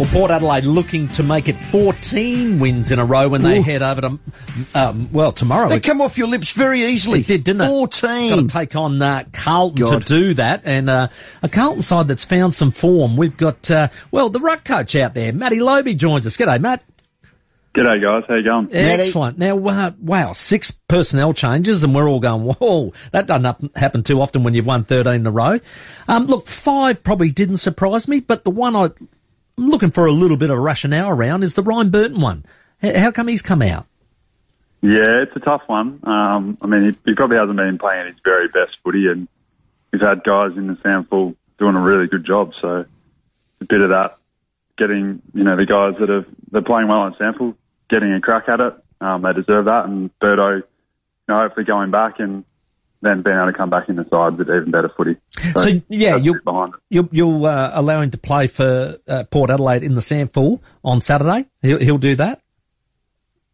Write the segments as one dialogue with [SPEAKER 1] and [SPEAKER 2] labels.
[SPEAKER 1] Well, Port Adelaide looking to make it 14 wins in a row when they
[SPEAKER 2] Ooh.
[SPEAKER 1] head over to, um, well, tomorrow.
[SPEAKER 2] They
[SPEAKER 1] It-
[SPEAKER 2] come off your lips very easily.
[SPEAKER 1] it did, didn't it?
[SPEAKER 2] 14.
[SPEAKER 1] Got to take on uh, Carlton
[SPEAKER 2] God.
[SPEAKER 1] to do that, and uh, a Carlton side that's found some form. We've got, uh, well, the ruck coach out there, Matty Lobbe joins us. G'day, Matt.
[SPEAKER 3] G'day guys, how you going?
[SPEAKER 1] Excellent. Now, uh, wow, six personnel changes, and we're all going, whoa, that doesn't happen too often when you've won 13 in a row. Um, look, five probably didn't surprise me, but the one I, I'm looking for a little bit of a rationale around is the Ryan Burton one. How come he's come out?
[SPEAKER 3] Yeah, it's a tough one. Um, I mean, he, he probably hasn't been playing his very best footy, and we've had guys in the SANFL doing a really good job. So a bit of that, getting you know the guys that have they're playing well in SANFL, getting a crack at it. Um, they deserve that, and Birdo, you know, hopefully going back and then being able to come back in the side with even better footy.
[SPEAKER 1] So, yeah, you
[SPEAKER 3] it behind.
[SPEAKER 1] You'll, you'll uh, allow him to play for uh, Port Adelaide in the SANFL on Saturday. He'll, he'll do that.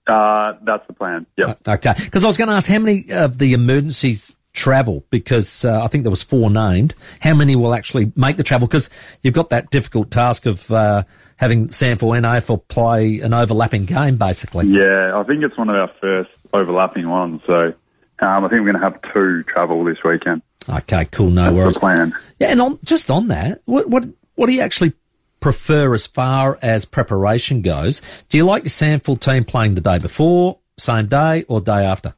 [SPEAKER 3] Uh, that's the plan. Yep.
[SPEAKER 1] Okay. Because I was going to ask how many of the emergencies travel because uh, I think there was four named. How many will actually make the travel? Because you've got that difficult task of uh, having SANFL and AFL play an overlapping game, basically.
[SPEAKER 3] Yeah, I think it's one of our first overlapping ones. So um, I think we're going to have two travel this weekend.
[SPEAKER 1] Okay. Cool. No
[SPEAKER 3] That's
[SPEAKER 1] worries.
[SPEAKER 3] the plan.
[SPEAKER 1] Yeah, and on, just on that, what what what do you actually prefer as far as preparation goes? Do you like your SANFL team playing the day before, same day, or day after?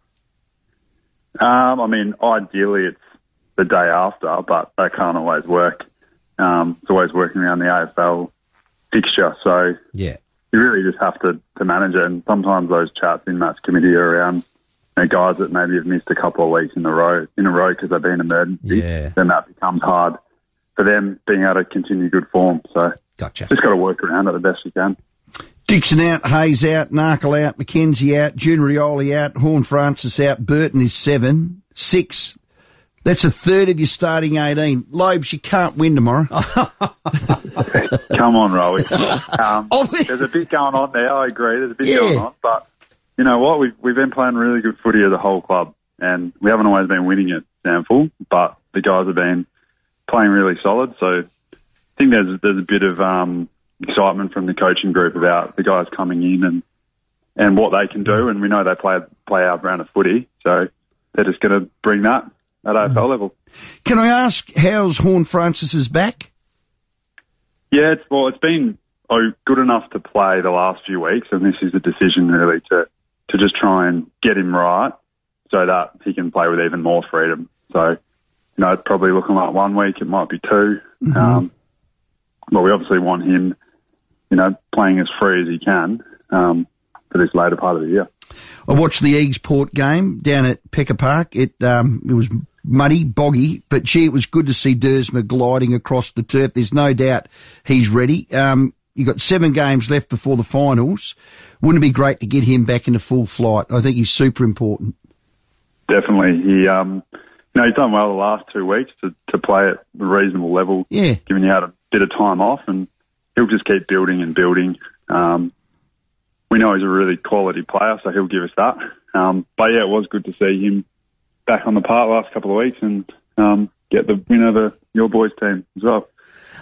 [SPEAKER 3] Um, I mean, ideally it's the day after, but that can't always work. Um, it's always working around the AFL fixture, so
[SPEAKER 1] Yeah.
[SPEAKER 3] you really just have to, to manage it. And sometimes those chats in match committee are around know, guys that maybe have missed a couple of weeks in a row in a row because they've been emergency.
[SPEAKER 1] Yeah.
[SPEAKER 3] Then that becomes hard for them being able to continue good form. So
[SPEAKER 1] Gotcha.
[SPEAKER 3] just got to work around it the best you can.
[SPEAKER 2] Dixon out, Hayes out, Narkle out, McKenzie out, Junior Rioli out, Horn Francis out, Burton is seven, six. That's a third of your starting 18. Lobes, you can't win tomorrow.
[SPEAKER 3] Come on, Rowie. Um, there's a bit going on there. I agree. There's a bit
[SPEAKER 2] Yeah.
[SPEAKER 3] going on, but you know what? We've we've been playing really good footy as a whole club, and we haven't always been winning at SANFL, but the guys have been playing really solid. So I think there's there's a bit of um, excitement from the coaching group about the guys coming in and and what they can do, and we know they play play our brand of footy, so they're just going to bring that at AFL level.
[SPEAKER 2] Can I ask, how's Horn Francis's back?
[SPEAKER 3] Yeah, it's, well, it's been oh, good enough to play the last few weeks, and this is a decision really to to just try and get him right so that he can play with even more freedom. So, you know, it's probably looking like one week, it might be 2 Um, but we obviously want him, you know, playing as free as he can um, for this later part of the year.
[SPEAKER 2] I watched the Eags Port game down at Pecker Park. It um, it was muddy, boggy, but gee, it was good to see Dersma gliding across the turf. There's no doubt he's ready. Um, you got seven games left before the finals. Wouldn't it be great to get him back into full flight? I think he's super important.
[SPEAKER 3] Definitely. He, um, you know, he's done well the last two weeks to, to play at a reasonable level.
[SPEAKER 2] Yeah.
[SPEAKER 3] Given he had a bit of time off and he'll just keep building and building. Um, we know he's a really quality player, so he'll give us that. Um, but yeah, it was good to see him back on the park last couple of weeks and, um, get the win over your boys team as well.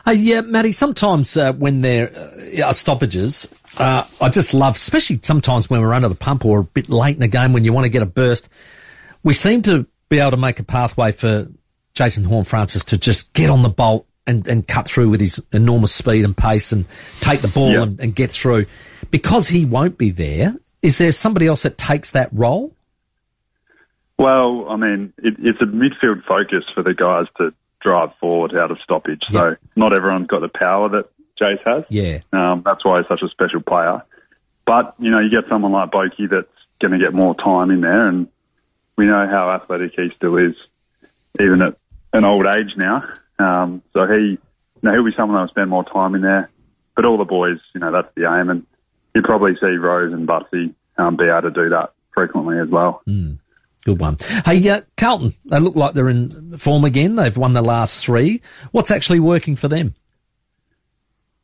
[SPEAKER 1] Uh, yeah, Matty, sometimes uh, when there uh, are stoppages, uh, I just love, especially sometimes when we're under the pump or a bit late in the game when you want to get a burst, we seem to be able to make a pathway for Jason Horn Francis to just get on the bolt and, and cut through with his enormous speed and pace and take the ball
[SPEAKER 3] Yeah.
[SPEAKER 1] and, and get through. Because he won't be there, is there somebody else that takes that role?
[SPEAKER 3] Well, I mean, it, it's a midfield focus for the guys to drive forward out of stoppage.
[SPEAKER 1] Yeah.
[SPEAKER 3] So not everyone's got the power that Jace has.
[SPEAKER 1] Yeah.
[SPEAKER 3] Um, that's why he's such a special player. But, you know, you get someone like Boki that's going to get more time in there, and we know how athletic he still is, even at an old age now. Um, so he, you know, he'll be someone that'll spend more time in there. But all the boys, you know, that's the aim, and you probably see Rozee and Butsy um, be able to do that frequently as well.
[SPEAKER 1] Good one. Hey, uh, Carlton, they look like they're in form again. They've won the last three. What's actually working for them?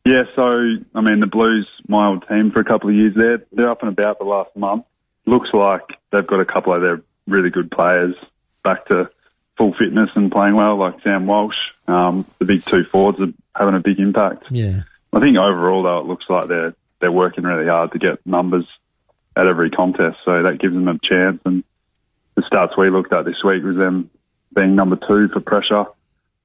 [SPEAKER 3] Yeah, so I mean the Blues, my old team for a couple of years there, they're up and about the last month. Looks like they've got a couple of their really good players back to full fitness and playing well, like Sam Walsh. Um, the big two forwards are having a big impact.
[SPEAKER 1] Yeah.
[SPEAKER 3] I think overall though it looks like they're they're working really hard to get numbers at every contest, so that gives them a chance. And the stats we looked at this week was them being number two for pressure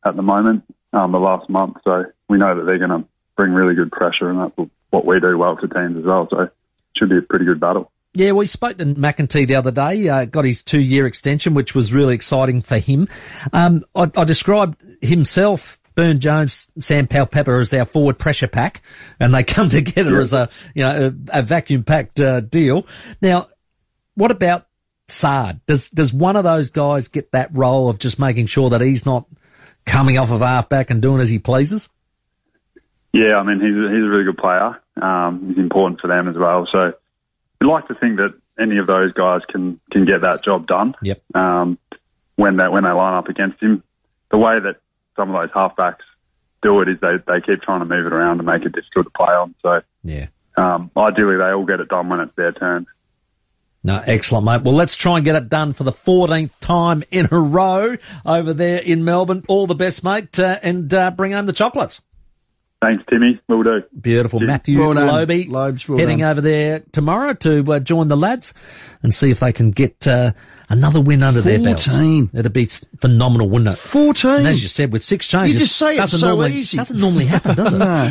[SPEAKER 3] at the moment, um, the last month. So we know that they're going to bring really good pressure, and that's what we do well for teams as well. So it should be a pretty good battle.
[SPEAKER 1] Yeah, we spoke to McEntee the other day, uh, got his two year extension, which was really exciting for him. Um, I, I, described himself, Byrne-Jones, Sam Powell-Pepper as our forward pressure pack, and they come together yeah. as a, you know, a, a vacuum packed uh, deal. Now, what about Saad? Does, does one of those guys get that role of just making sure that he's not coming off of halfback and doing as he pleases?
[SPEAKER 3] Yeah, I mean, he's a, he's a really good player. Um, he's important for them as well. So, We'd like to think that any of those guys can can get that job done.
[SPEAKER 1] Yep.
[SPEAKER 3] Um, when they when they line up against him, the way that some of those halfbacks do it is they they keep trying to move it around to make it difficult to play on. So
[SPEAKER 1] yeah.
[SPEAKER 3] Um, ideally, they all get it done when it's their turn.
[SPEAKER 1] No, excellent, mate. Well, let's try and get it done for the 14th time in a row over there in Melbourne. All the best, mate, uh, and uh, bring home the chocolates.
[SPEAKER 3] Thanks, Timmy. Will do.
[SPEAKER 1] Beautiful. Matthew well Lobbe
[SPEAKER 2] Lobes, well
[SPEAKER 1] heading
[SPEAKER 2] done.
[SPEAKER 1] over there tomorrow to uh, join the lads and see if they can get uh, another win under 14. their Fourteen. It'd be phenomenal, wouldn't it?
[SPEAKER 2] 14.
[SPEAKER 1] And as you said, with six changes.
[SPEAKER 2] You just say it's so
[SPEAKER 1] normally,
[SPEAKER 2] easy.
[SPEAKER 1] Doesn't normally happen, does it?
[SPEAKER 2] no.